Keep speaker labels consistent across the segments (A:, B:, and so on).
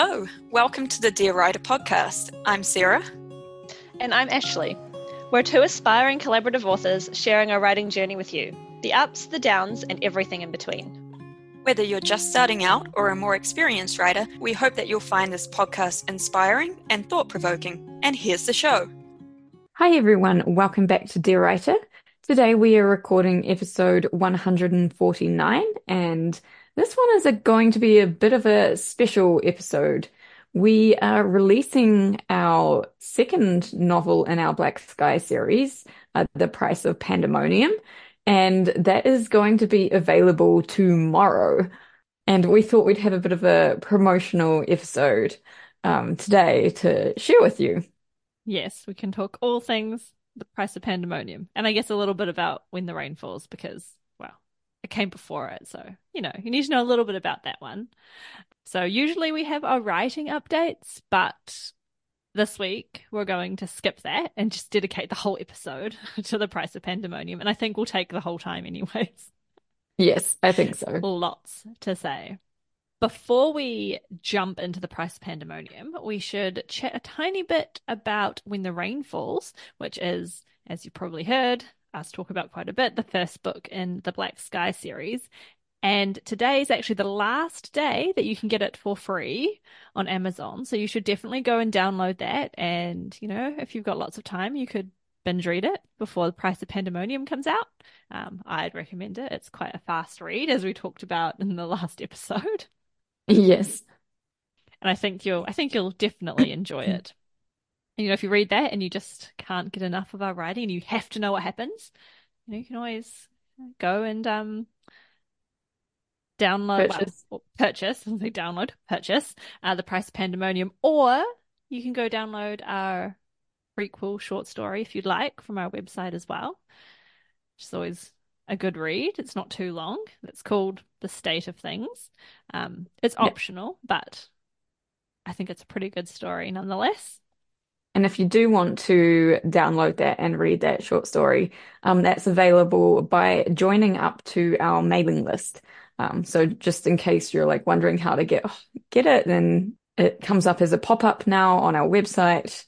A: Hello, welcome to the Dear Writer podcast. I'm Sarah.
B: And I'm Ashley. We're two aspiring collaborative authors sharing our writing journey with you the ups, the downs, and everything in between.
A: Whether you're just starting out or a more experienced writer, we hope that you'll find this podcast inspiring and thought provoking. And here's the show.
C: Hi, everyone. Welcome back to Dear Writer. Today we are recording episode 149, and this one is a, going to be a bit of a special episode. We are releasing our second novel in our Black Skies series, uh, The Price of Pandemonium, and that is going to be available tomorrow. And we thought we'd have a bit of a promotional episode um, today to share with you.
B: Yes, we can talk all things The Price of Pandemonium, and I guess a little bit about When the Rain Falls because, it came before it. So, you know, you need to know a little bit about that one. So, usually we have our writing updates, but this week we're going to skip that and just dedicate the whole episode to the price of pandemonium. And I think we'll take the whole time, anyways.
C: Yes, I think so.
B: Lots to say. Before we jump into the price of pandemonium, we should chat a tiny bit about When the Rain Falls, which is, as you probably heard, us talk about quite a bit, the first book in the Black Skies series. And today is actually the last day that you can get it for free on Amazon. So you should definitely go and download that. And, you know, if you've got lots of time, you could binge read it before the price of pandemonium comes out. Um, I'd recommend it. It's quite a fast read, as we talked about in the last episode.
C: Yes.
B: And I think you'll I think you'll definitely enjoy it. And, you know, if you read that and you just can't get enough of our writing and you have to know what happens, you know, you can always go and um download
C: Purchase.
B: well, purchase, I say download, purchase uh, the price of pandemonium, or you can go download our prequel short story if you'd like from our website as well. Which is always a good read. It's not too long. It's called The State of Things. Um, it's
C: Yeah.
B: optional, but I think it's a pretty good story nonetheless.
C: And if you do want to download that and read that short story, um, that's available by joining up to our mailing list. Um, so just in case you're like wondering how to get get it, then it comes up as a pop-up now on our website.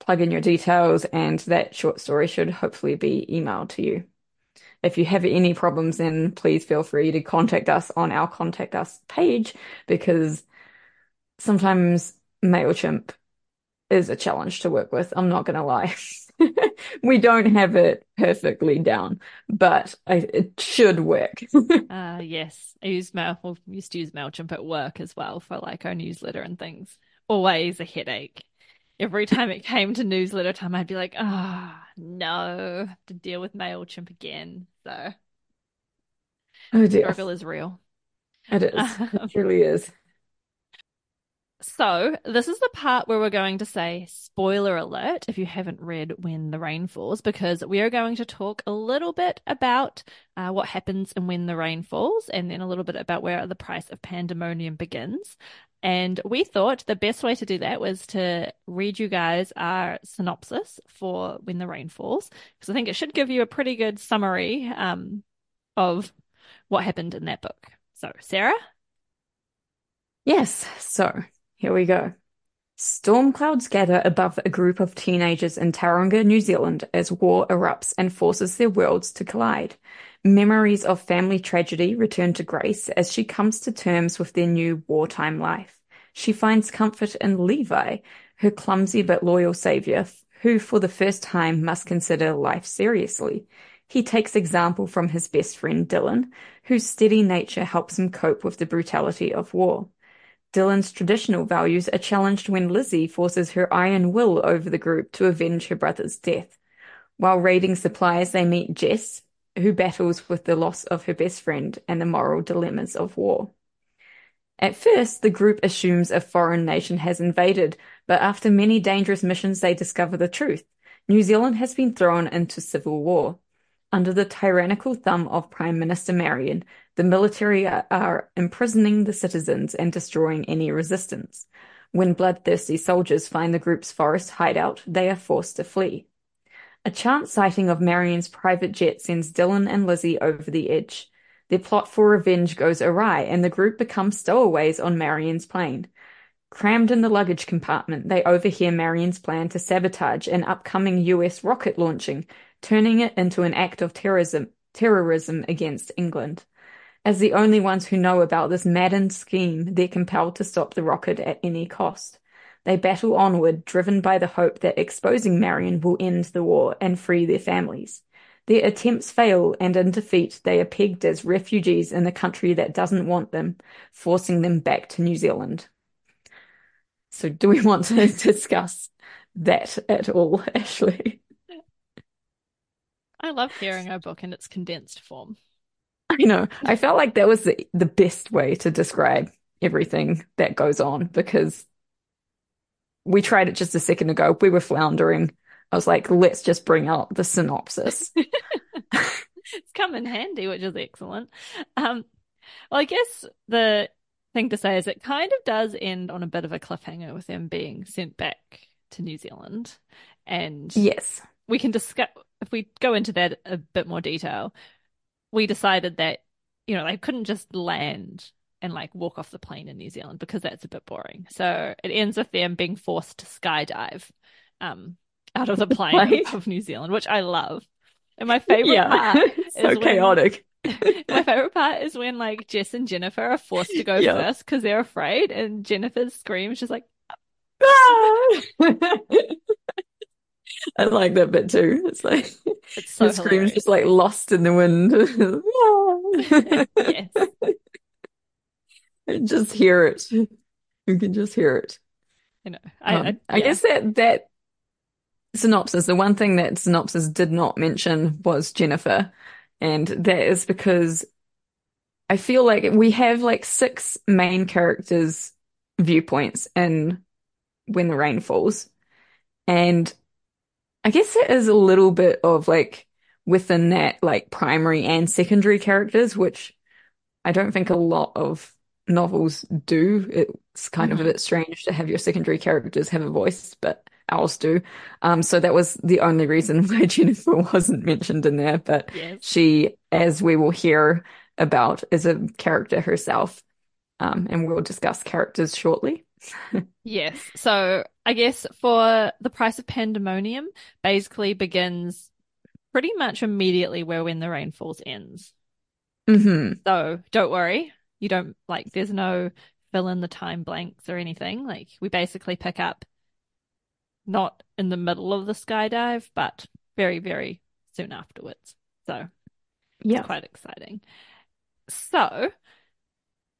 C: Plug in your details, and that short story should hopefully be emailed to you. If you have any problems, then please feel free to contact us on our contact us page because sometimes MailChimp is a challenge to work with. I'm not going to lie. We don't have it perfectly down, but I, it should work.
B: Uh, yes, I use Mail. Well, used to use Mailchimp at work as well for like our newsletter and things. Always a headache. Every time it came to newsletter time, I'd be like, "Ah, no, have to deal with Mailchimp again." So
C: Oh dear,
B: struggle is real.
C: it is. It truly is.
B: So, this is the part where we're going to say spoiler alert if you haven't read When the Rain Falls, because we are going to talk a little bit about uh, what happens and When the Rain Falls and then a little bit about where the price of pandemonium begins. And we thought the best way to do that was to read you guys our synopsis for When the Rain Falls, because I think it should give you a pretty good summary um, of what happened in that book. So, Sarah?
C: Yes, so here we go. Storm clouds gather above a group of teenagers in Tauranga, New Zealand, as war erupts and forces their worlds to collide. Memories of family tragedy return to Grace as she comes to terms with their new wartime life. She finds comfort in Levi, her clumsy but loyal savior, who for the first time must consider life seriously. He takes example from his best friend Dylan, whose steady nature helps him cope with the brutality of war. Dylan's traditional values are challenged when Lizzie forces her iron will over the group to avenge her brother's death. While raiding supplies, they meet Jess, who battles with the loss of her best friend and the moral dilemmas of war. At first, the group assumes a foreign nation has invaded, but after many dangerous missions, they discover the truth. New Zealand has been thrown into civil war. Under the tyrannical thumb of Prime Minister Marion, the military are, imprisoning the citizens and destroying any resistance. When bloodthirsty soldiers find the group's forest hideout, they are forced to flee. A chance sighting of Marion's private jet sends Dylan and Lizzie over the edge. Their plot for revenge goes awry, and the group becomes stowaways on Marion's plane. Crammed in the luggage compartment, they overhear Marion's plan to sabotage an upcoming US rocket launching, turning it into an act of terrorism, terrorism against England. As the only ones who know about this maddened scheme, they're compelled to stop the rocket at any cost. They battle onward, driven by the hope that exposing Marion will end the war and free their families. Their attempts fail, and in defeat, they are pegged as refugees in a country that doesn't want them, forcing them back to New Zealand. So, do we want to discuss that at all, Ashley?
B: I love hearing our book in its condensed form.
C: I know. I felt like that was the, the best way to describe everything that goes on because we tried it just a second ago. We were floundering. I was like, let's just bring out the synopsis.
B: it's come in handy, which is excellent. Um, well, I guess the thing to say is it kind of does end on a bit of a cliffhanger with them being sent back to New Zealand. And
C: yes,
B: we can discuss if we go into that a bit more detail. We decided that you know they couldn't just land and like walk off the plane in New Zealand because that's a bit boring. So it ends with them being forced to skydive um, out of the plane of New Zealand, which I love. And my favorite yeah. part
C: so chaotic.
B: my favorite part is when like Jess and Jennifer are forced to go first because they're afraid, and Jennifer's screams just like.
C: Ah! I like that bit too. It's like it's so screams just like lost in the wind. yes just hear it. You can just hear it.
B: You know, I, um, I,
C: yeah. I guess that that synopsis, the one thing that synopsis did not mention was Jennifer, and that is because I feel like we have like six main characters' viewpoints in When the Rain Falls, and I guess it is a little bit of like within that like primary and secondary characters, which I don't think a lot of novels do. It's kind mm-hmm. of a mm-hmm. bit strange to have your secondary characters have a voice, but ours do. Um, so that was the only reason why Jennifer wasn't mentioned in there. But yes. she, as we will hear about, is a character herself. Um, and we'll discuss characters shortly.
B: Yes. So I guess for the price of pandemonium basically begins pretty much immediately where when the rain falls ends.
C: Mm-hmm.
B: So don't worry, you don't like, there's no fill in the time blanks or anything. Like, we basically pick up not in the middle of the skydive, but very, very soon afterwards. So, yeah, quite exciting. So,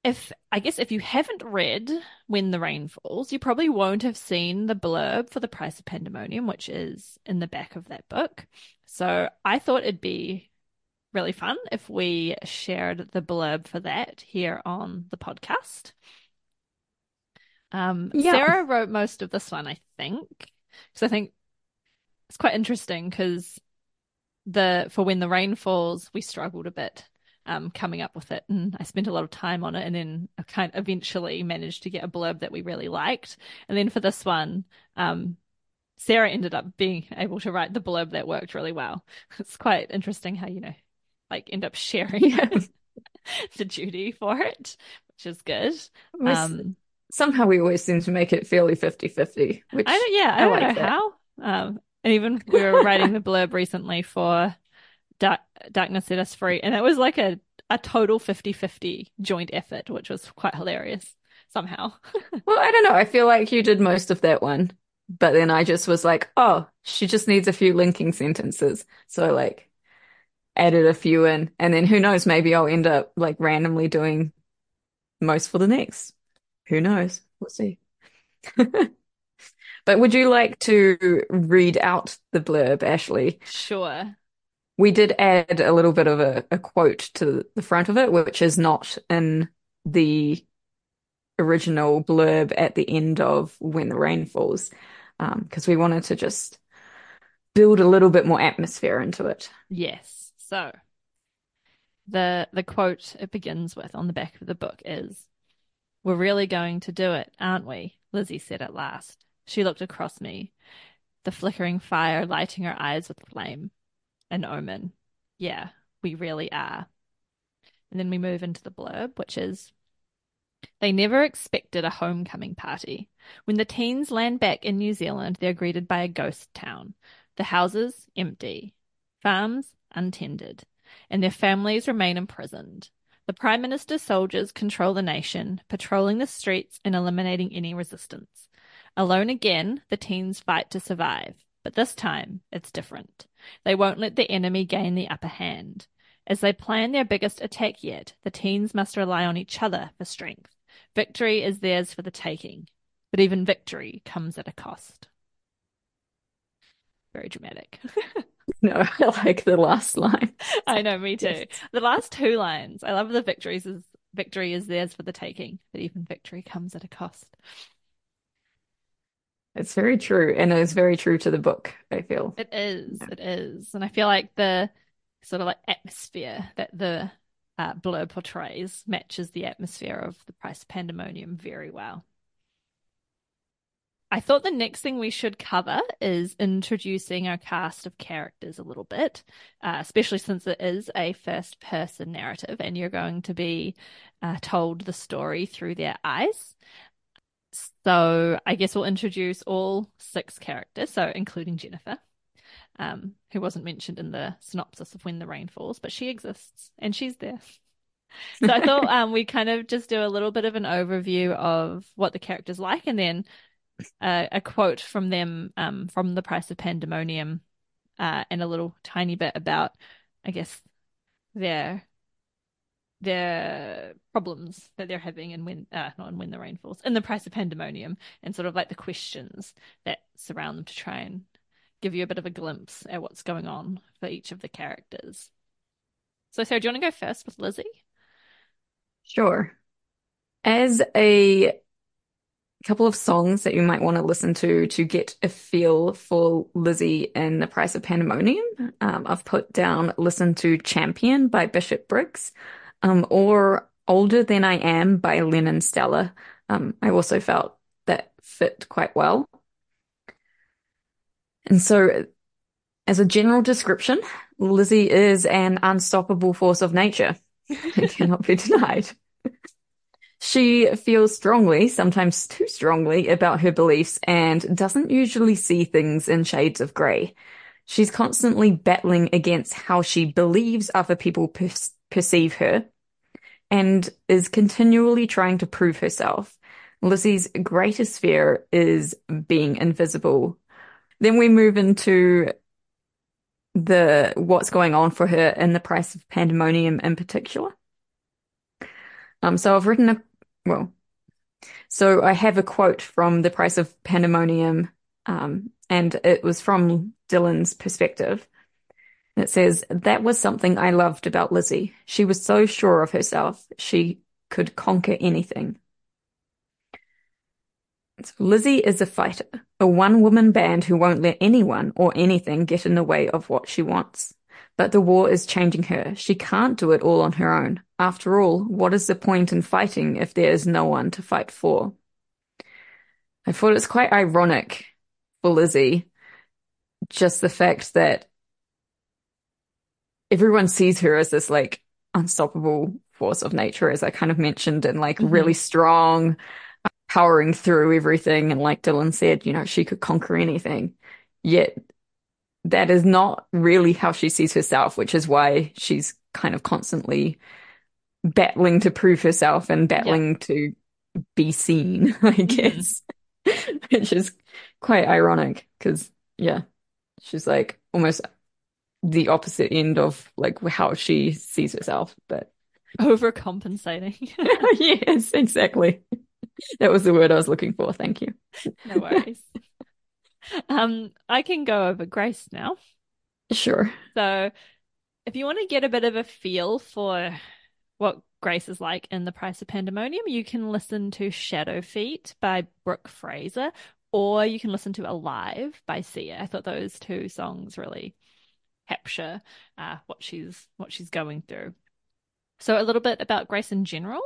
B: if I guess if you haven't read When the Rain Falls, you probably won't have seen the blurb for The Price of Pandemonium, which is in the back of that book. So I thought it'd be really fun if we shared the blurb for that here on the podcast. Um, yeah. Sarah wrote most of this one, I think, because I think it's quite interesting because the for when the rain falls, we struggled a bit um, coming up with it, and I spent a lot of time on it, and then I kind of eventually managed to get a blurb that we really liked, and then for this one, um, Sarah ended up being able to write the blurb that worked really well. It's quite interesting how you know like end up sharing the duty for it, which is good. Um,
C: somehow we always seem to make it fairly 50-50, which
B: I don't, yeah, I, I don't like know that. how. Um, and even we were writing the blurb recently for Dark, Darkness Set Us Free, and it was like a, a total 50-50 joint effort, which was quite hilarious somehow.
C: well, I don't know. I feel like you did most of that one, but then I just was like, oh, she just needs a few linking sentences. So like added a few in, and then who knows, maybe I'll end up like randomly doing most for the next. Who knows? We'll see. but would you like to read out the blurb, Ashley?
B: Sure.
C: We did add a little bit of a, a quote to the front of it, which is not in the original blurb at the end of When the Rain Falls, because um, we wanted to just build a little bit more atmosphere into it.
B: Yes. So the the quote it begins with on the back of the book is We're really going to do it, aren't we? Lizzie said at last. She looked across me, the flickering fire lighting her eyes with flame. An omen. Yeah, we really are. And then we move into the blurb, which is They never expected a homecoming party. When the teens land back in New Zealand, they're greeted by a ghost town. The houses empty, farms untended, and their families remain imprisoned. The Prime Minister's soldiers control the nation, patrolling the streets and eliminating any resistance. Alone again, the teens fight to survive, but this time it's different. They won't let the enemy gain the upper hand. As they plan their biggest attack yet, the teens must rely on each other for strength. Victory is theirs for the taking, but even victory comes at a cost. Very dramatic.
C: No, I like the last line.
B: I know, me too.
C: Yes.
B: The last two lines. I love the victories is victory is theirs for the taking, but even victory comes at a cost.
C: It's very true, and it's very true to the book, I feel.
B: It is, it is. And I feel like the sort of like atmosphere that the uh, blurb portrays matches the atmosphere of the Price of Pandemonium very well. I thought the next thing we should cover is introducing our cast of characters a little bit, uh, especially since it is a first person narrative and you're going to be uh, told the story through their eyes. So I guess we'll introduce all six characters, so including Jennifer, um, who wasn't mentioned in the synopsis of When the Rain Falls, but she exists and she's there. So I thought um, we kind of just do a little bit of an overview of what the character's like and then a, a quote from them um, from The Price of Pandemonium uh, and a little tiny bit about, I guess, their their problems that they're having and when uh, not in when the rain falls and the price of pandemonium and sort of like the questions that surround them to try and give you a bit of a glimpse at what's going on for each of the characters. So sarah do you want to go first with lizzie?
C: Sure. As a couple of songs that you might want to listen to to get a feel for Lizzie in The Price of Pandemonium, um, I've put down Listen to Champion by Bishop Briggs, um, or Older Than I Am by Lennon Stella. Um, I also felt that fit quite well. And so, as a general description, Lizzie is an unstoppable force of nature. It cannot be denied. She feels strongly, sometimes too strongly, about her beliefs and doesn't usually see things in shades of grey. She's constantly battling against how she believes other people per perceive her and is continually trying to prove herself. Lizzie's greatest fear is being invisible. Then we move into the what's going on for her in the price of pandemonium in particular. Um, so I've written a well, so I have a quote from The Price of Pandemonium, um, and it was from Dylan's perspective. It says, That was something I loved about Lizzie. She was so sure of herself. She could conquer anything. So Lizzie is a fighter, a one woman band who won't let anyone or anything get in the way of what she wants. But the war is changing her. She can't do it all on her own. After all, what is the point in fighting if there is no one to fight for? I thought it's quite ironic for Lizzie, just the fact that everyone sees her as this like unstoppable force of nature, as I kind of mentioned, and like
B: Mhm.
C: really strong, powering through everything. And like Dylan said, you know, she could conquer anything. Yet that is not really how she sees herself, which is why she's kind of constantly battling to prove herself and battling to be seen, I guess, which is quite ironic because, yeah, she's like almost the opposite end of like how she sees herself. But
B: overcompensating
C: yes, exactly. That was the word I was looking for. Thank you.
B: no worries um i can go over grace now
C: Sure.
B: So, if you want to get a bit of a feel for what Grace is like in The Price of Pandemonium, you can listen to Shadow Feet by Brooke Fraser, or you can listen to Alive by Sia. I thought those two songs really capture uh, what she's what she's going through. So, a little bit about Grace in general.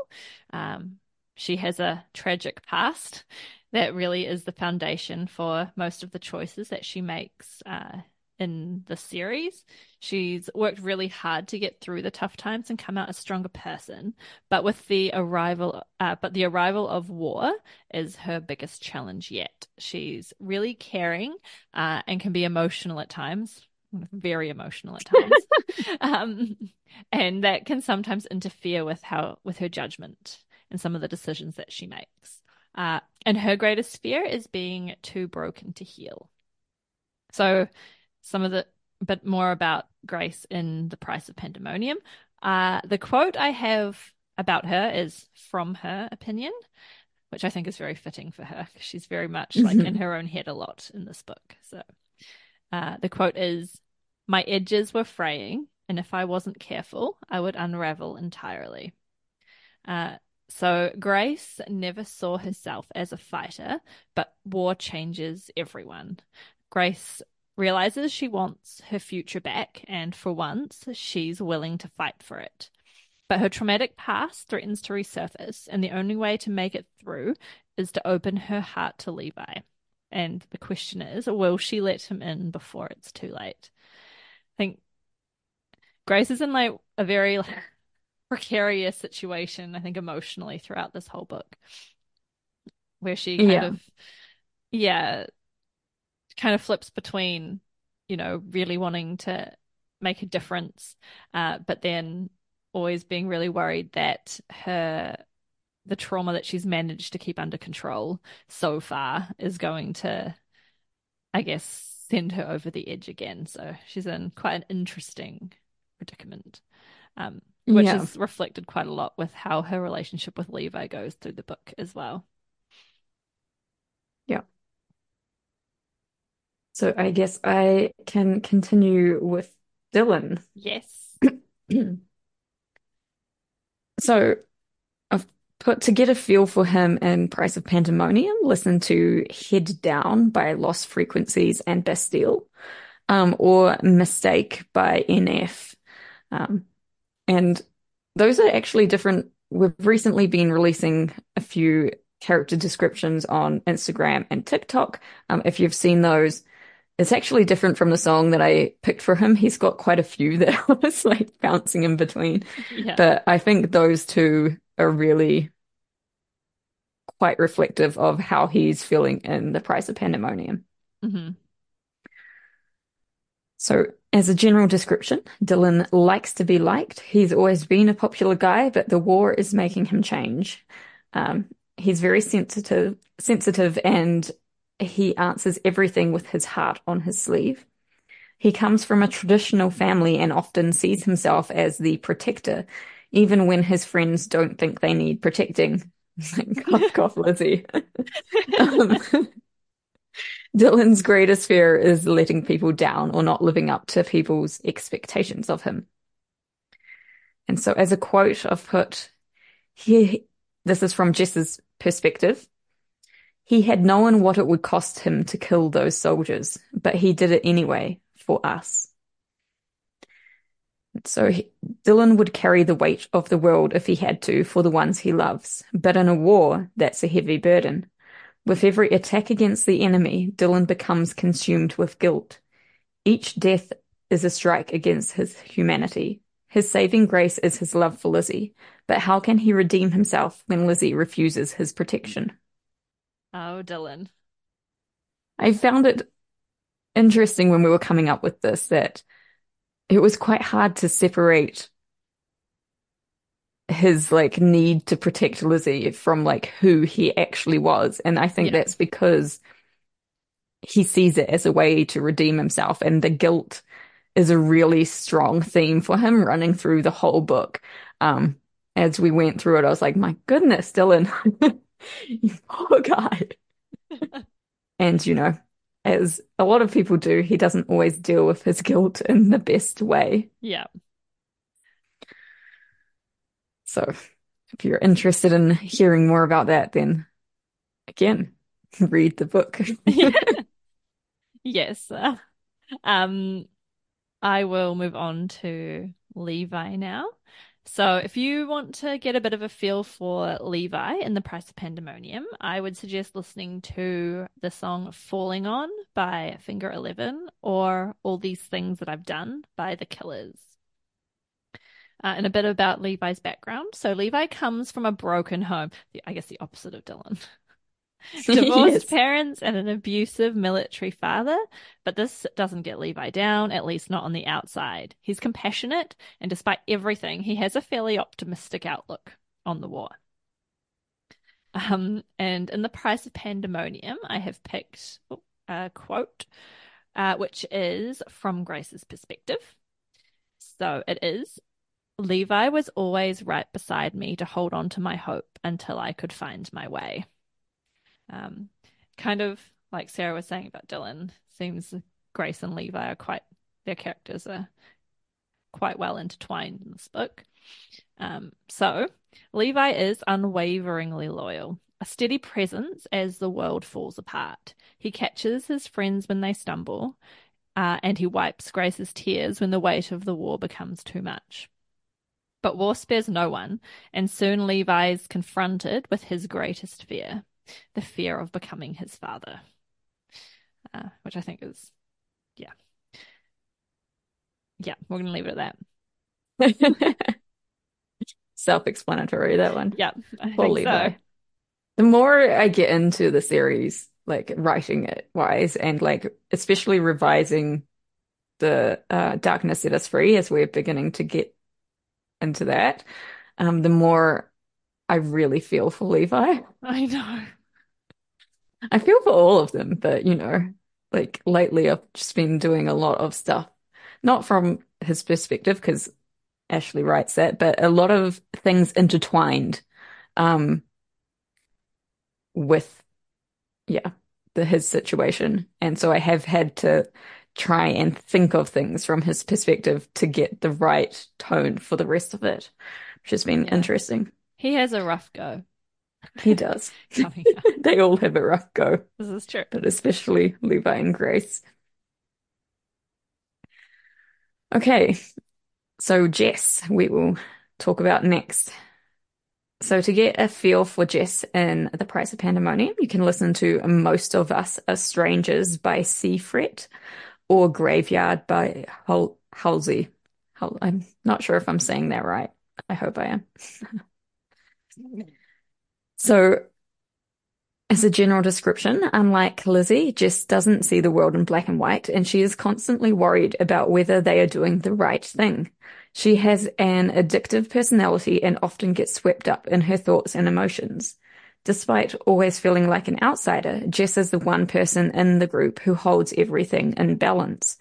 B: Um, she has a tragic past that really is the foundation for most of the choices that she makes uh, in the series. She's worked really hard to get through the tough times and come out a stronger person. But with the arrival, uh, but the arrival of war is her biggest challenge yet. She's really caring uh, and can be emotional at times, very emotional at times, um, and that can sometimes interfere with how with her judgment and some of the decisions that she makes. Uh, and her greatest fear is being too broken to heal. So some of the but more about Grace in The Price of Pandemonium. Uh, the quote I have about her is from her opinion, which I think is very fitting for her because she's very much like in her own head a lot in this book. So uh, the quote is My edges were fraying, and if I wasn't careful, I would unravel entirely. Uh, so Grace never saw herself as a fighter, but war changes everyone. Grace realizes she wants her future back, and for once, she's willing to fight for it. But her traumatic past threatens to resurface, and the only way to make it through is to open her heart to Levi. And the question is, will she let him in before it's too late? I think Grace is in like a very like, precarious situation, I think, emotionally throughout this whole book, where she kind
C: Yeah.
B: of, yeah, kind of flips between, you know, really wanting to make a difference, uh, but then always being really worried that her the trauma that she's managed to keep under control so far is going to, I guess, send her over the edge again. So she's in quite an interesting predicament, um, which
C: Yeah.
B: is reflected quite a lot with how her relationship with Levi goes through the book as well. Yeah.
C: So I guess I can continue with Dylan.
B: Yes.
C: So Put to get a feel for him in Price of Pandemonium, listen to Head Down by Lost Frequencies and Bastille, um, or Mistake by NF. Um, and those are actually different. We've recently been releasing a few character descriptions on Instagram and TikTok. Um, if you've seen those, it's actually different from the song that I picked for him. He's got quite a few that I was like bouncing in between.
B: Yeah.
C: But I think those two are really quite reflective of how he's feeling in The Price of Pandemonium.
B: hmm
C: So, as a general description, Dylan likes to be liked. He's always been a popular guy, but the war is making him change. Um, he's very sensitive, sensitive, and he answers everything with his heart on his sleeve. He comes from a traditional family and often sees himself as the protector, even when his friends don't think they need protecting. cough, cough, Lizzie. Um, Dylan's greatest fear is letting people down or not living up to people's expectations of him. And so, as a quote, I've put here, this is from Jess's perspective. He had known what it would cost him to kill those soldiers, but he did it anyway for us. So he, Dylan would carry the weight of the world if he had to for the ones he loves, but in a war, that's a heavy burden. With every attack against the enemy, Dylan becomes consumed with guilt. Each death is a strike against his humanity. His saving grace is his love for Lizzie, but how can he redeem himself when Lizzie refuses his protection?
B: Oh, Dylan.
C: I found it interesting when we were coming up with this that it was quite hard to separate his like need to protect Lizzie from like who he actually was. And I think
B: Yeah.
C: that's because he sees it as a way to redeem himself and the guilt is a really strong theme for him running through the whole book. Um, as we went through it, I was like, my goodness, Dylan, you poor guy. And, you know, as a lot of people do, he doesn't always deal with his guilt in the best way.
B: Yeah.
C: So if you're interested in hearing more about that, then again, read the book.
B: Yes. uh, Um, I will move on to Levi now. So, if you want to get a bit of a feel for Levi in the Price of Pandemonium, I would suggest listening to the song Falling On by Finger Eleven or All These Things That I've Done by The Killers. Uh, and a bit about Levi's background. So, Levi comes from a broken home, I guess the opposite of Dylan. Divorced yes. parents and an abusive military father, but this doesn't get Levi down, at least not on the outside. He's compassionate, and despite everything, he has a fairly optimistic outlook on the war. Um, and in the price of pandemonium, I have picked a quote, uh, which is from Grace's perspective. So it is Levi was always right beside me to hold on to my hope until I could find my way. Um, kind of like Sarah was saying about Dylan, seems Grace and Levi are quite their characters are quite well intertwined in this book. Um, so Levi is unwaveringly loyal, a steady presence as the world falls apart. He catches his friends when they stumble, uh, and he wipes Grace's tears when the weight of the war becomes too much. But war spares no one, and soon Levi is confronted with his greatest fear the fear of becoming his father, uh, which I think is, yeah. Yeah, we're going to leave it at
C: that. Self-explanatory, that one.
B: Yeah, I think so.
C: The more I get into the series, like writing it wise and like especially revising the uh, Darkness Set Us Free as we're beginning to get into that, um, the more I really feel for Levi.
B: I know.
C: I feel for all of them, but you know, like lately I've just been doing a lot of stuff, not from his perspective, because Ashley writes that, but a lot of things intertwined, um, with, yeah, the, his situation. And so I have had to try and think of things from his perspective to get the right tone for the rest of it, which has been yeah. interesting.
B: He has a rough go.
C: He does. they all have a rough go.
B: This is true.
C: But especially Levi and Grace. Okay. So Jess, we will talk about next. So to get a feel for Jess in The Price of Pandemonium, you can listen to Most of Us Are Strangers by Seafret or Graveyard by Hal- Halsey. Hal- I'm not sure if I'm saying that right. I hope I am. So, as a general description, unlike Lizzie, Jess doesn't see the world in black and white, and she is constantly worried about whether they are doing the right thing. She has an addictive personality and often gets swept up in her thoughts and emotions. Despite always feeling like an outsider, Jess is the one person in the group who holds everything in balance.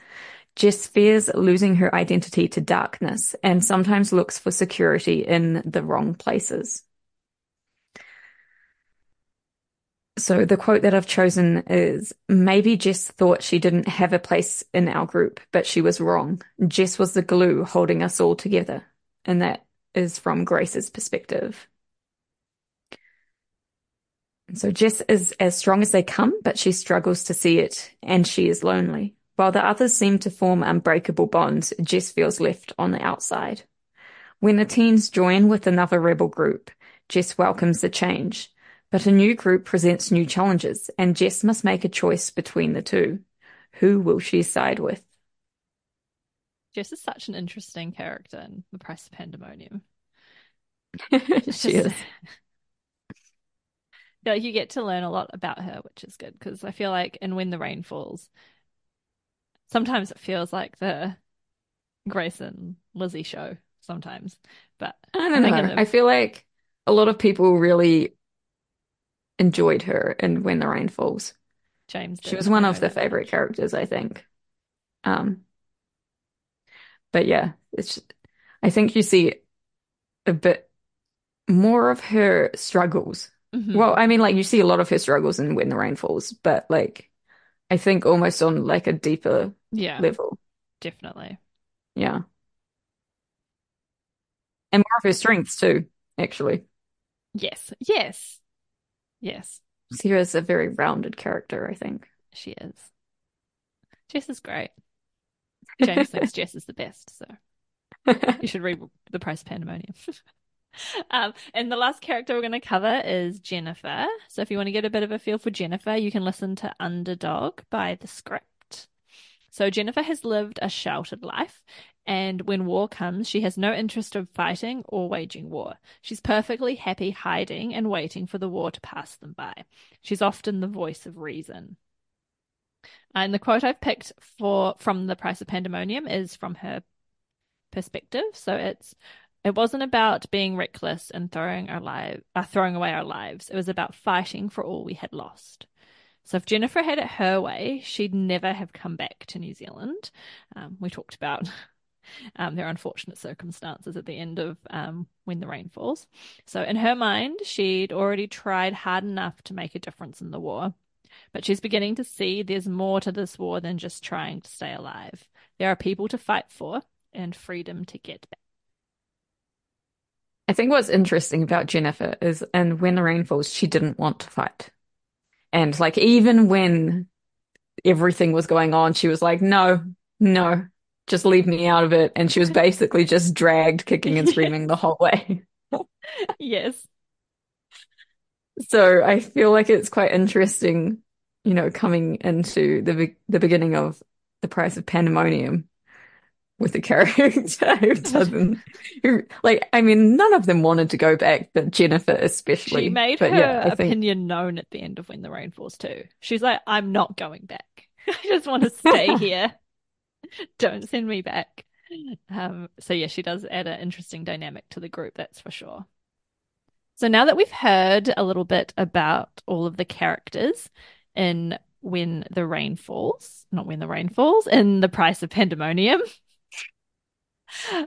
C: Jess fears losing her identity to darkness and sometimes looks for security in the wrong places. So the quote that I've chosen is maybe Jess thought she didn't have a place in our group, but she was wrong. Jess was the glue holding us all together. And that is from Grace's perspective. So Jess is as strong as they come, but she struggles to see it and she is lonely. While the others seem to form unbreakable bonds, Jess feels left on the outside. When the teens join with another rebel group, Jess welcomes the change. But a new group presents new challenges, and Jess must make a choice between the two. Who will she side with?
B: Jess is such an interesting character in the Price of Pandemonium.
C: she is.
B: Yeah, you get to learn a lot about her, which is good because I feel like in When the Rain Falls, sometimes it feels like the Grace and Lizzie show. Sometimes, but
C: I don't I know. The... I feel like a lot of people really enjoyed her in When the Rain Falls.
B: James.
C: She was one of the favorite characters, I think. Um, but yeah, it's. I think you see a bit more of her struggles. Mm-hmm. Well, I mean, like you see a lot of her struggles in When the Rain Falls, but like, I think almost on like a deeper
B: yeah
C: level.
B: Definitely.
C: Yeah. And more of her strengths too, actually.
B: Yes. Yes. Yes.
C: Sierra's a very rounded character, I think.
B: She is. Jess is great. James thinks Jess is the best, so. You should read The Price of Pandemonium. Um, and the last character we're going to cover is Jennifer. So if you want to get a bit of a feel for Jennifer, you can listen to Underdog by The Script. So Jennifer has lived a sheltered life, and when war comes, she has no interest of fighting or waging war. She's perfectly happy hiding and waiting for the war to pass them by. She's often the voice of reason. And the quote I've picked for from The Price of Pandemonium is from her perspective. So it's it wasn't about being reckless and throwing our life, uh, throwing away our lives. It was about fighting for all we had lost. So if Jennifer had it her way, she'd never have come back to New Zealand. Um, we talked about um, their unfortunate circumstances at the end of um, When the Rain Falls. So in her mind, she'd already tried hard enough to make a difference in the war. But she's beginning to see there's more to this war than just trying to stay alive. There are people to fight for and freedom to get back.
C: I think what's interesting about Jennifer is, and when the rain falls, she didn't want to fight. And like, even when everything was going on, she was like, no, no, just leave me out of it. And she was basically just dragged kicking and screaming the whole way.
B: yes.
C: So I feel like it's quite interesting, you know, coming into the the beginning of the price of pandemonium with the character who doesn't, who, like, I mean, none of them wanted to go back, but Jennifer especially.
B: She made
C: but
B: her
C: yeah, I think
B: opinion known at the end of When the Rain Falls too. She's like, I'm not going back. I just want to stay here. Don't send me back. Um, so yeah, she does add an interesting dynamic to the group, that's for sure. So now that we've heard a little bit about all of the characters in When the Rain Falls, not When the Rain Falls, in The Price of Pandemonium,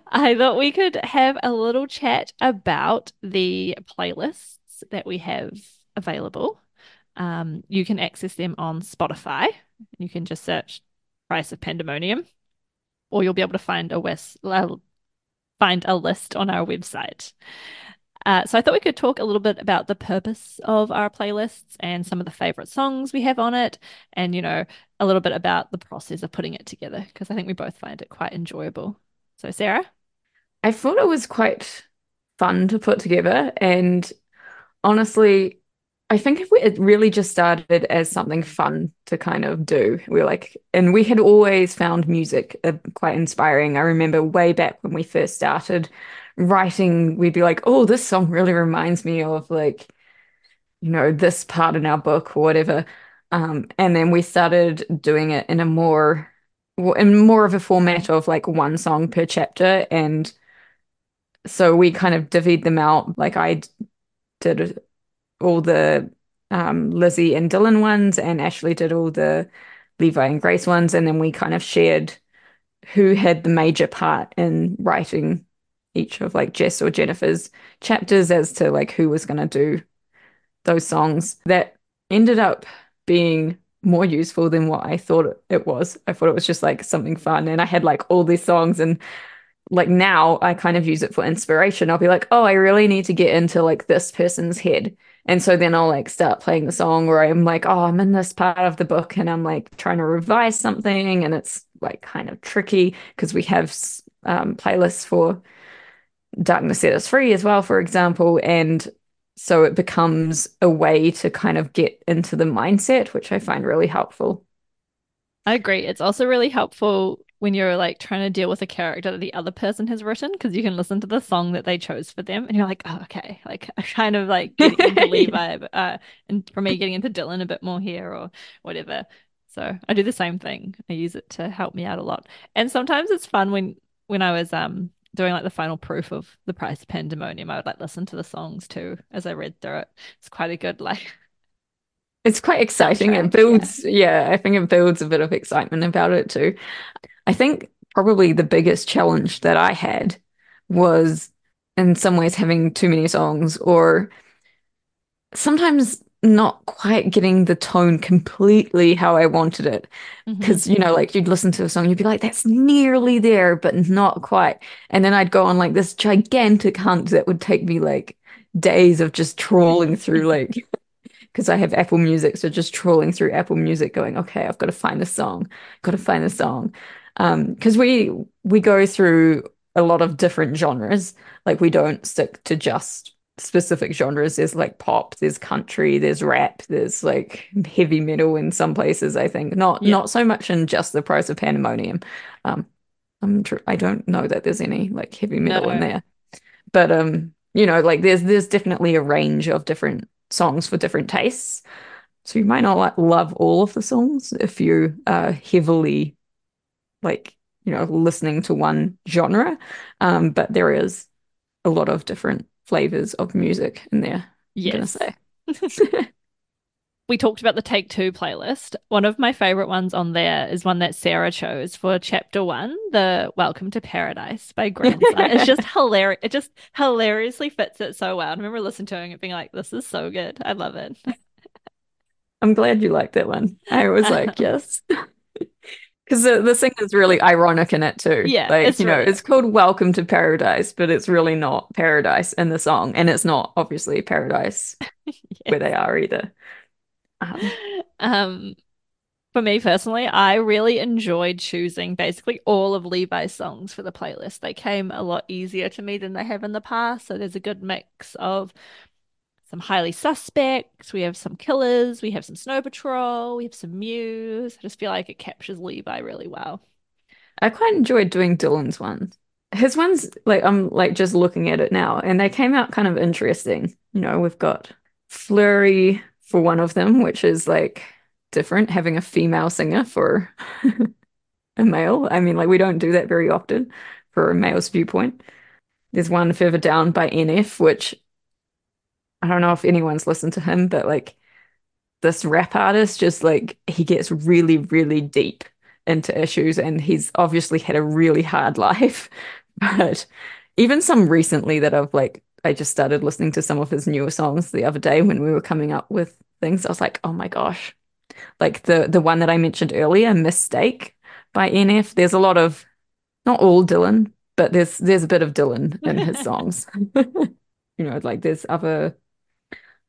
B: I thought we could have a little chat about the playlists that we have available. Um, you can access them on Spotify. You can just search Price of Pandemonium, or you'll be able to find a west, find a list on our website. Uh, so I thought we could talk a little bit about the purpose of our playlists and some of the favorite songs we have on it, and you know a little bit about the process of putting it together because I think we both find it quite enjoyable. So, Sarah?
C: I thought it was quite fun to put together. And honestly, I think it really just started as something fun to kind of do. We were like, and we had always found music uh, quite inspiring. I remember way back when we first started writing, we'd be like, oh, this song really reminds me of like, you know, this part in our book or whatever. Um, and then we started doing it in a more in more of a format of like one song per chapter. And so we kind of divvied them out. Like I did all the um, Lizzie and Dylan ones, and Ashley did all the Levi and Grace ones. And then we kind of shared who had the major part in writing each of like Jess or Jennifer's chapters as to like who was going to do those songs. That ended up being more useful than what I thought it was. I thought it was just like something fun. And I had like all these songs and like now I kind of use it for inspiration. I'll be like, oh, I really need to get into like this person's head. And so then I'll like start playing the song where I'm like, oh, I'm in this part of the book and I'm like trying to revise something. And it's like kind of tricky because we have um, playlists for Darkness Set Us Free as well, for example. And so it becomes a way to kind of get into the mindset, which I find really helpful.
B: I agree. It's also really helpful when you're like trying to deal with a character that the other person has written because you can listen to the song that they chose for them and you're like, oh, okay, like I kind of like getting into Levi, uh, and for me getting into Dylan a bit more here or whatever. So I do the same thing. I use it to help me out a lot. And sometimes it's fun when when I was um doing like the final proof of the price of pandemonium, I would like listen to the songs too as I read through it. It's quite a good like
C: it's quite exciting. Soundtrack, it builds yeah. yeah, I think it builds a bit of excitement about it too. I think probably the biggest challenge that I had was in some ways having too many songs or sometimes not quite getting the tone completely how I wanted it. Because, mm-hmm. you know, like you'd listen to a song, you'd be like, that's nearly there, but not quite. And then I'd go on like this gigantic hunt that would take me like days of just trawling through, like, because I have Apple Music. So just trawling through Apple Music, going, okay, I've got to find a song, got to find a song. Um, because we we go through a lot of different genres. Like we don't stick to just specific genres. There's like pop, there's country, there's rap, there's like heavy metal in some places, I think. Not
B: Yeah.
C: not so much in just the price of pandemonium. Um I'm tr I don't know that there's any like heavy metal in there. But um, you know, like there's there's definitely a range of different songs for different tastes. So you might not like love all of the songs if you are heavily like, you know, listening to one genre. Um, but there is a lot of different flavors of music in there,
B: Yes.
C: say.
B: We talked about the Take Two playlist. One of my favorite ones on there is one that Sarah chose for chapter one, the Welcome to Paradise by Grandson. It's just hilarious. It just hilariously fits it so well. I remember listening to it being like, this is so good. I love it.
C: I'm glad you liked that one. I was like, yes. Because the, the thing is really ironic in it too.
B: Yeah,
C: Like,
B: it's
C: you know,
B: really-
C: it's called Welcome to Paradise, but it's really not paradise in the song. And it's not obviously paradise where they are either. Um,
B: Um, for me personally, I really enjoyed choosing basically all of Levi's songs for the playlist. They came a lot easier to me than they have in the past. So there's a good mix of some highly suspects, we have some killers, we have some Snow Patrol, we have some Muse. I just feel like it captures Levi really well.
C: I quite enjoyed doing Dylan's ones. His ones, like, I'm like just looking at it now, and they came out kind of interesting. You know, we've got Fleurie for one of them, which is like different, having a female singer for a male. I mean, like, we don't do that very often for a male's viewpoint. There's one further down by NF, which I don't know if anyone's listened to him, but like this rap artist just like he gets really, really deep into issues and he's obviously had a really hard life. But even some recently that I've like I just started listening to some of his newer songs the other day when we were coming up with things. I was like, oh my gosh. Like the the one that I mentioned earlier, Mistake by NF. There's a lot of not all Dylan, but there's there's a bit of Dylan in his songs. You know, like there's other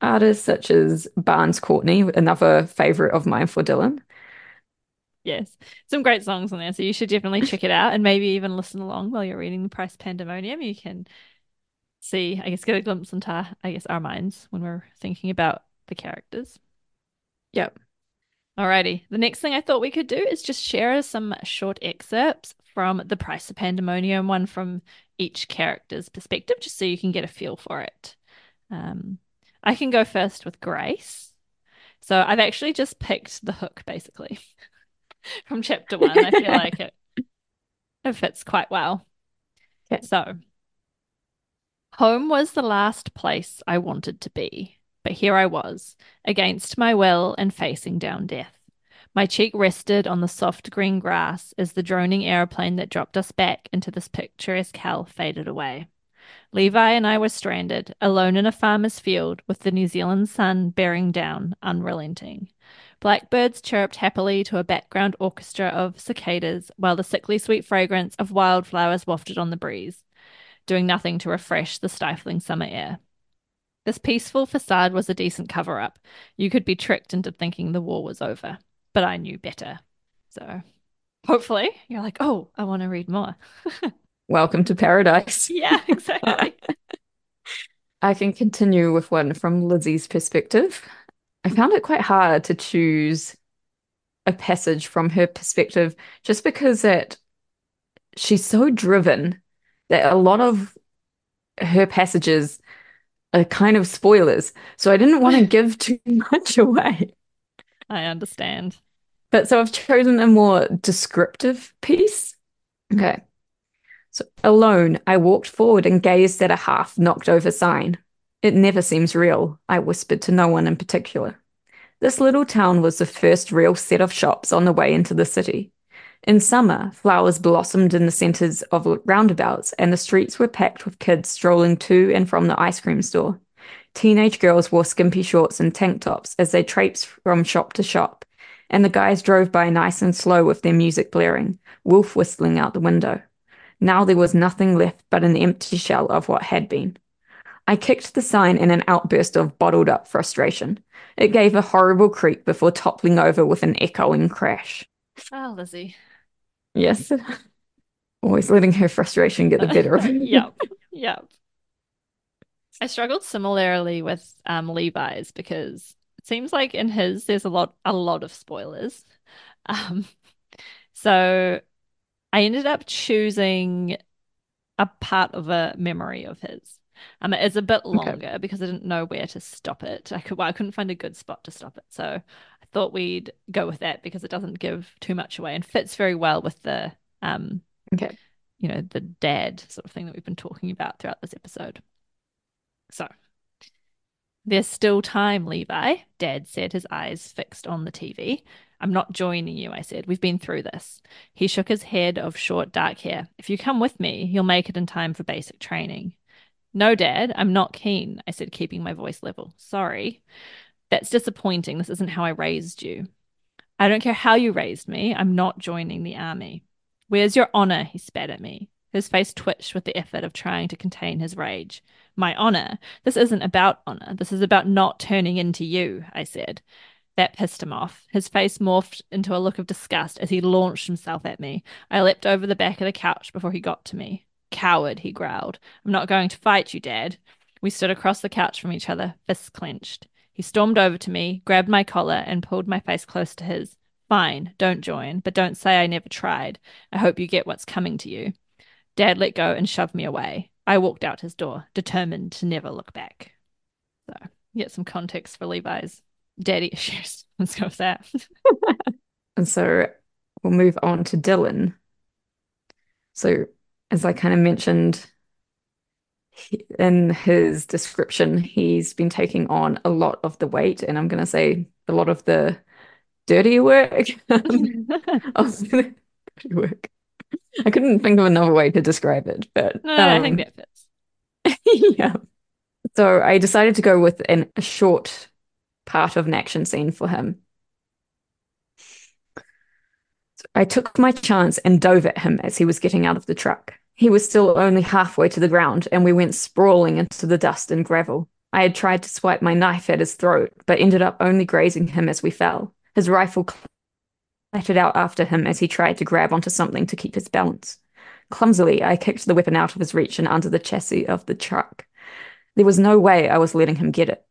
C: artists such as Barnes Courtney, another favorite of mine for Dylan.
B: Yes, some great songs on there. So you should definitely check it out and maybe even listen along while you're reading the Price Pandemonium. You can see, I guess, get a glimpse into, I guess, our minds when we're thinking about the characters.
C: Yep.
B: Alrighty. The next thing I thought we could do is just share some short excerpts from The Price of Pandemonium, one from each character's perspective, just so you can get a feel for it. Um, I can go first with Grace. So I've actually just picked the hook, basically, from chapter one. I feel like it, it fits quite well.
C: Okay.
B: So, home was the last place I wanted to be, but here I was, against my will and facing down death. My cheek rested on the soft green grass as the droning aeroplane that dropped us back into this picturesque hell faded away. Levi and I were stranded, alone in a farmer's field, with the New Zealand sun bearing down, unrelenting. Blackbirds chirped happily to a background orchestra of cicadas, while the sickly sweet fragrance of wildflowers wafted on the breeze, doing nothing to refresh the stifling summer air. This peaceful facade was a decent cover up. You could be tricked into thinking the war was over, but I knew better. So hopefully you're like, oh, I want to read more.
C: Welcome to paradise.
B: Yeah, exactly.
C: I can continue with one from Lizzie's perspective. I found it quite hard to choose a passage from her perspective just because that she's so driven that a lot of her passages are kind of spoilers. So I didn't want to give too much away.
B: I understand.
C: But so I've chosen a more descriptive piece. Mm-hmm. Okay. So alone, I walked forward and gazed at a half knocked over sign. It never seems real, I whispered to no one in particular. This little town was the first real set of shops on the way into the city. In summer, flowers blossomed in the centers of roundabouts, and the streets were packed with kids strolling to and from the ice cream store. Teenage girls wore skimpy shorts and tank tops as they traipsed from shop to shop, and the guys drove by nice and slow with their music blaring, wolf whistling out the window. Now there was nothing left but an empty shell of what had been. I kicked the sign in an outburst of bottled up frustration. It gave a horrible creak before toppling over with an echoing crash.
B: Oh, Lizzie.
C: Yes. Always letting her frustration get the better of her.
B: yep, yep. I struggled similarly with um, Levi's because it seems like in his there's a lot a lot of spoilers. Um, so I ended up choosing a part of a memory of his. Um, it is a bit longer okay. because I didn't know where to stop it. I could well, I couldn't find a good spot to stop it, so I thought we'd go with that because it doesn't give too much away and fits very well with the um,
C: okay,
B: you know, the dad sort of thing that we've been talking about throughout this episode. So, there's still time, Levi, Dad said, his eyes fixed on the TV. I'm not joining you, I said. We've been through this. He shook his head of short, dark hair. If you come with me, you'll make it in time for basic training. No, Dad, I'm not keen, I said, keeping my voice level. Sorry. That's disappointing. This isn't how I raised you. I don't care how you raised me. I'm not joining the army. Where's your honor? He spat at me. His face twitched with the effort of trying to contain his rage. My honor? This isn't about honor. This is about not turning into you, I said. That pissed him off. His face morphed into a look of disgust as he launched himself at me. I leapt over the back of the couch before he got to me. Coward, he growled. I'm not going to fight you, Dad. We stood across the couch from each other, fists clenched. He stormed over to me, grabbed my collar, and pulled my face close to his. Fine, don't join, but don't say I never tried. I hope you get what's coming to you. Dad let go and shoved me away. I walked out his door, determined to never look back. So, get some context for Levi's daddy issues. Let's go with that.
C: and so we'll move on to Dylan. So, as I kind of mentioned in his description, he's been taking on a lot of the weight, and I'm going to say a lot of the dirty work of the dirty work I couldn't think of another way to describe it, but
B: no, um, I think that
C: fits. yeah. So I decided to go with an, a short part of an action scene for him. I took my chance and dove at him as he was getting out of the truck. He was still only halfway to the ground, and we went sprawling into the dust and gravel. I had tried to swipe my knife at his throat, but ended up only grazing him as we fell. His rifle clattered out after him as he tried to grab onto something to keep his balance. Clumsily, I kicked the weapon out of his reach and under the chassis of the truck. There was no way I was letting him get it,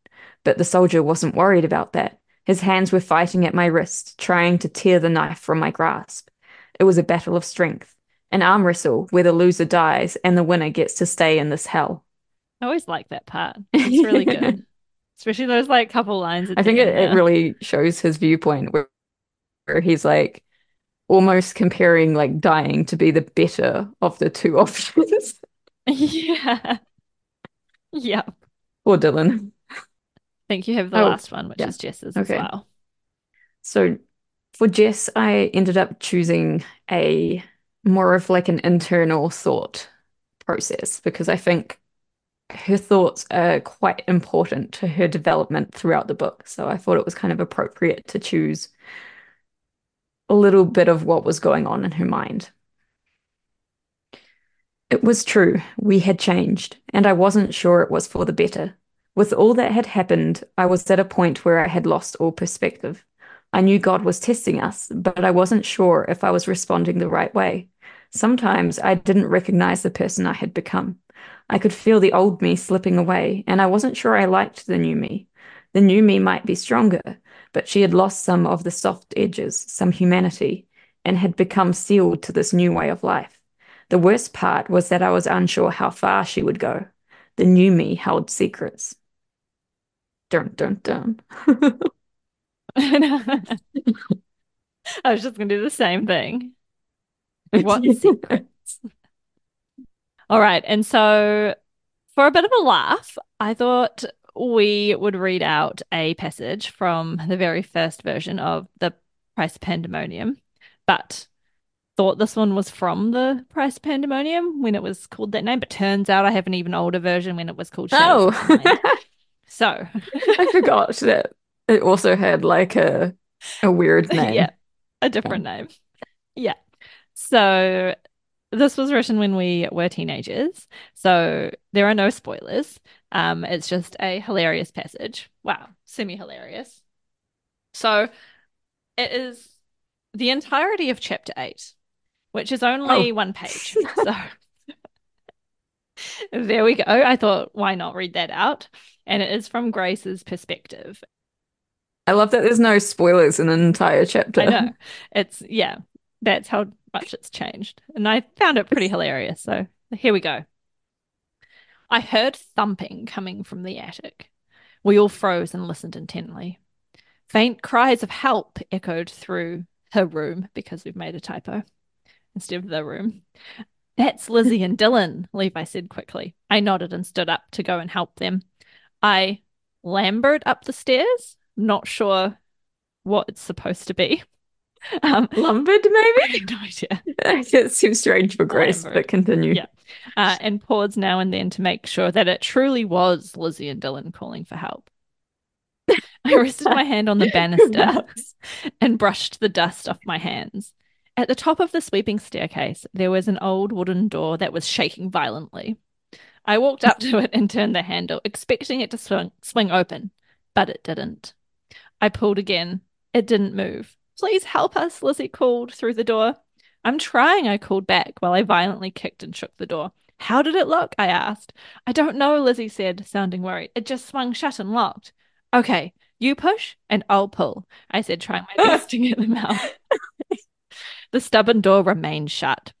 C: but the soldier wasn't worried about that. His hands were fighting at my wrist, trying to tear the knife from my grasp. It was a battle of strength, an arm wrestle where the loser dies and the winner gets to stay in this hell.
B: I always like that part. It's really good. Especially those like couple lines.
C: I think it, it really shows his viewpoint where where he's like almost comparing like dying to be the better of the two options.
B: yeah. Yeah.
C: Or Dylan.
B: Think you have the oh, last one, which yeah. is Jess's okay. as well.
C: So for Jess, I ended up choosing a more of like an internal thought process because I think her thoughts are quite important to her development throughout the book. So I thought it was kind of appropriate to choose a little bit of what was going on in her mind. It was true, we had changed, and I wasn't sure it was for the better. With all that had happened, I was at a point where I had lost all perspective. I knew God was testing us, but I wasn't sure if I was responding the right way. Sometimes I didn't recognize the person I had become. I could feel the old me slipping away, and I wasn't sure I liked the new me. The new me might be stronger, but she had lost some of the soft edges, some humanity, and had become sealed to this new way of life. The worst part was that I was unsure how far she would go. The new me held secrets. Dun dun dun.
B: I was just to do the same thing. What secrets? All right. And so, for a bit of a laugh, I thought we would read out a passage from the very first version of the Price Pandemonium, but thought this one was from the Price Pandemonium when it was called that name, but turns out I have an even older version when it was called Shadows Oh. so
C: I forgot that it also had like a a weird name.
B: yeah. A different name. Yeah. So this was written when we were teenagers, so there are no spoilers. Um, it's just a hilarious passage. Wow, semi hilarious. So it is the entirety of chapter eight, which is only one page. So there we go. I thought, why not read that out? And it is from Grace's perspective.
C: I love that there's no spoilers in an entire chapter.
B: I know. It's, yeah, that's how much it's changed. And I found it pretty hilarious. So here we go. I heard thumping coming from the attic. We all froze and listened intently. Faint cries of help echoed through her room because we've made a typo instead of the room. That's Lizzie and Dylan, Levi said quickly. I nodded and stood up to go and help them. I lambered up the stairs, not sure what it's supposed to be.
C: Um, Lumbered, maybe?
B: no idea.
C: it seems strange for Grace, lambered. but continue.
B: Yeah. Uh, and paused now and then to make sure that it truly was Lizzie and Dylan calling for help. I rested my hand on the banister and brushed the dust off my hands. At the top of the sweeping staircase, there was an old wooden door that was shaking violently. I walked up to it and turned the handle, expecting it to swing, swing open, but it didn't. I pulled again. It didn't move. Please help us, Lizzie called through the door. I'm trying, I called back while I violently kicked and shook the door. How did it look? I asked. I don't know, Lizzie said, sounding worried. It just swung shut and locked. Okay, you push and I'll pull, I said, trying my best to get them out. the stubborn door remained shut.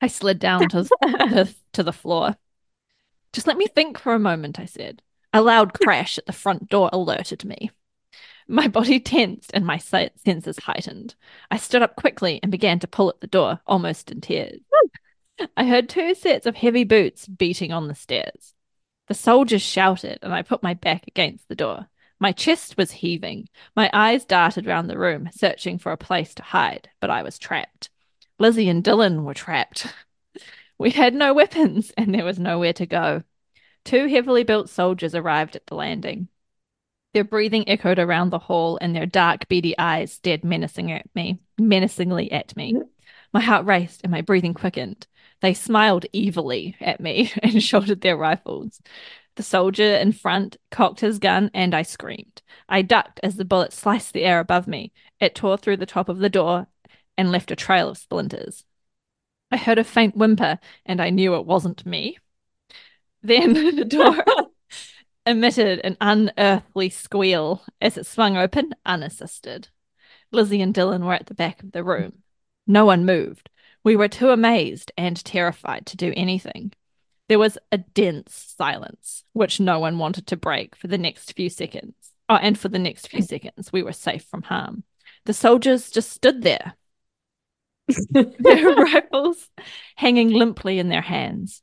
B: I slid down to the, to the floor. Just let me think for a moment, I said. A loud crash at the front door alerted me. My body tensed and my senses heightened. I stood up quickly and began to pull at the door, almost in tears. I heard two sets of heavy boots beating on the stairs. The soldiers shouted, and I put my back against the door. My chest was heaving. My eyes darted round the room, searching for a place to hide, but I was trapped. Lizzie and Dylan were trapped. We had no weapons, and there was nowhere to go. Two heavily built soldiers arrived at the landing. Their breathing echoed around the hall, and their dark, beady eyes stared menacing at me, menacingly at me. My heart raced and my breathing quickened. They smiled evilly at me and shouldered their rifles. The soldier in front cocked his gun, and I screamed. I ducked as the bullet sliced the air above me. It tore through the top of the door and left a trail of splinters. I heard a faint whimper, and I knew it wasn't me. Then the door emitted an unearthly squeal as it swung open, unassisted. Lizzie and Dylan were at the back of the room. No one moved. We were too amazed and terrified to do anything. There was a dense silence, which no one wanted to break for the next few seconds. Oh, and for the next few seconds, we were safe from harm. The soldiers just stood there, their rifles hanging limply in their hands.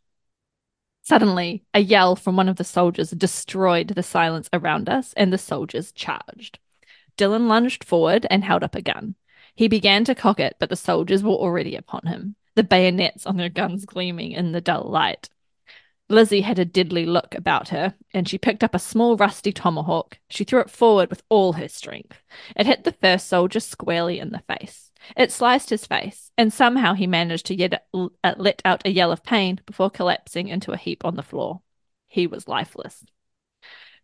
B: Suddenly, a yell from one of the soldiers destroyed the silence around us, and the soldiers charged. Dylan lunged forward and held up a gun. He began to cock it, but the soldiers were already upon him, the bayonets on their guns gleaming in the dull light. Lizzie had a deadly look about her, and she picked up a small rusty tomahawk. She threw it forward with all her strength. It hit the first soldier squarely in the face. It sliced his face, and somehow he managed to yet, uh, let out a yell of pain before collapsing into a heap on the floor. He was lifeless.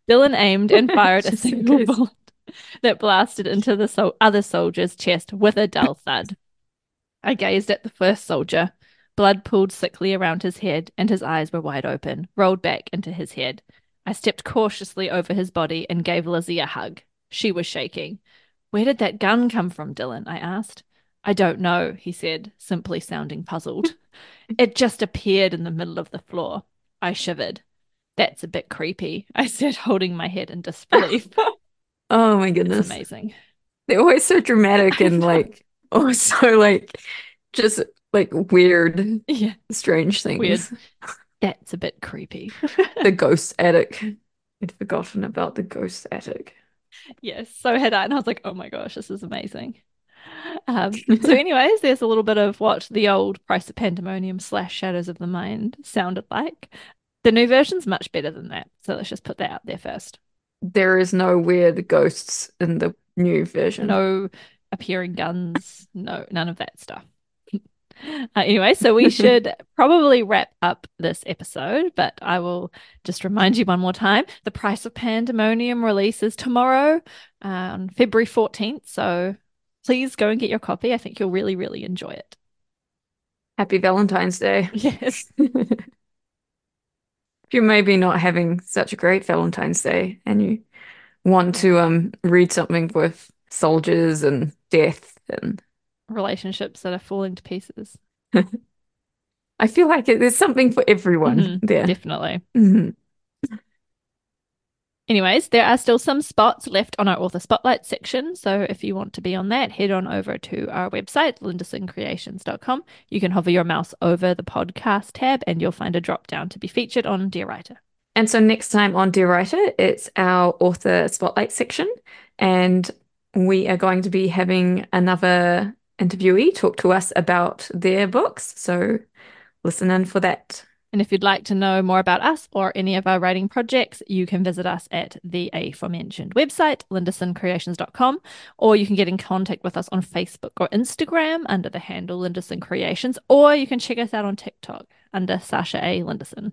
B: Dylan aimed and fired a single bullet that blasted into the so- other soldier's chest with a dull thud. I gazed at the first soldier, Blood pooled sickly around his head, and his eyes were wide open, rolled back into his head. I stepped cautiously over his body and gave Lizzie a hug. She was shaking. Where did that gun come from, Dylan? I asked. I don't know, he said, simply sounding puzzled. it just appeared in the middle of the floor. I shivered. That's a bit creepy, I said, holding my head in disbelief.
C: oh my goodness.
B: It's amazing.
C: They're always so dramatic and like also like just like weird,
B: yeah,
C: strange things.
B: Weird. That's a bit creepy.
C: the ghost attic. I'd forgotten about the ghost attic.
B: Yes, so had I, and I was like, oh my gosh, this is amazing. Um, so, anyways, there's a little bit of what the old Price of Pandemonium slash Shadows of the Mind sounded like. The new version's much better than that, so let's just put that out there first.
C: There is no weird ghosts in the new version.
B: No appearing guns, no none of that stuff. Uh, anyway, so we should probably wrap up this episode, but I will just remind you one more time the price of pandemonium releases tomorrow uh, on February 14th. So please go and get your copy. I think you'll really, really enjoy it.
C: Happy Valentine's Day.
B: Yes.
C: If you're maybe not having such a great Valentine's Day and you want to um read something with soldiers and death and
B: Relationships that are falling to pieces.
C: I feel like it, there's something for everyone
B: Mhm,
C: there.
B: Definitely.
C: Mhm.
B: Anyways, there are still some spots left on our author spotlight section. So if you want to be on that, head on over to our website, lindersoncreations.com. You can hover your mouse over the podcast tab and you'll find a drop down to be featured on Dear Writer.
C: And so next time on Dear Writer, it's our author spotlight section, and we are going to be having another interviewee talk to us about their books. So listen in for that.
B: And if you'd like to know more about us or any of our writing projects, you can visit us at the aforementioned website, lindersoncreations.com, or you can get in contact with us on Facebook or Instagram under the handle Linderson Creations, or you can check us out on TikTok under Sasha A. Linderson.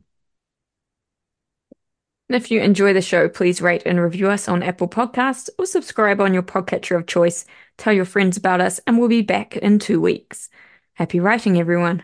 C: If you enjoy the show, please rate and review us on Apple Podcasts or subscribe on your podcatcher of choice. Tell your friends about us, and we'll be back in two weeks. Happy writing, everyone.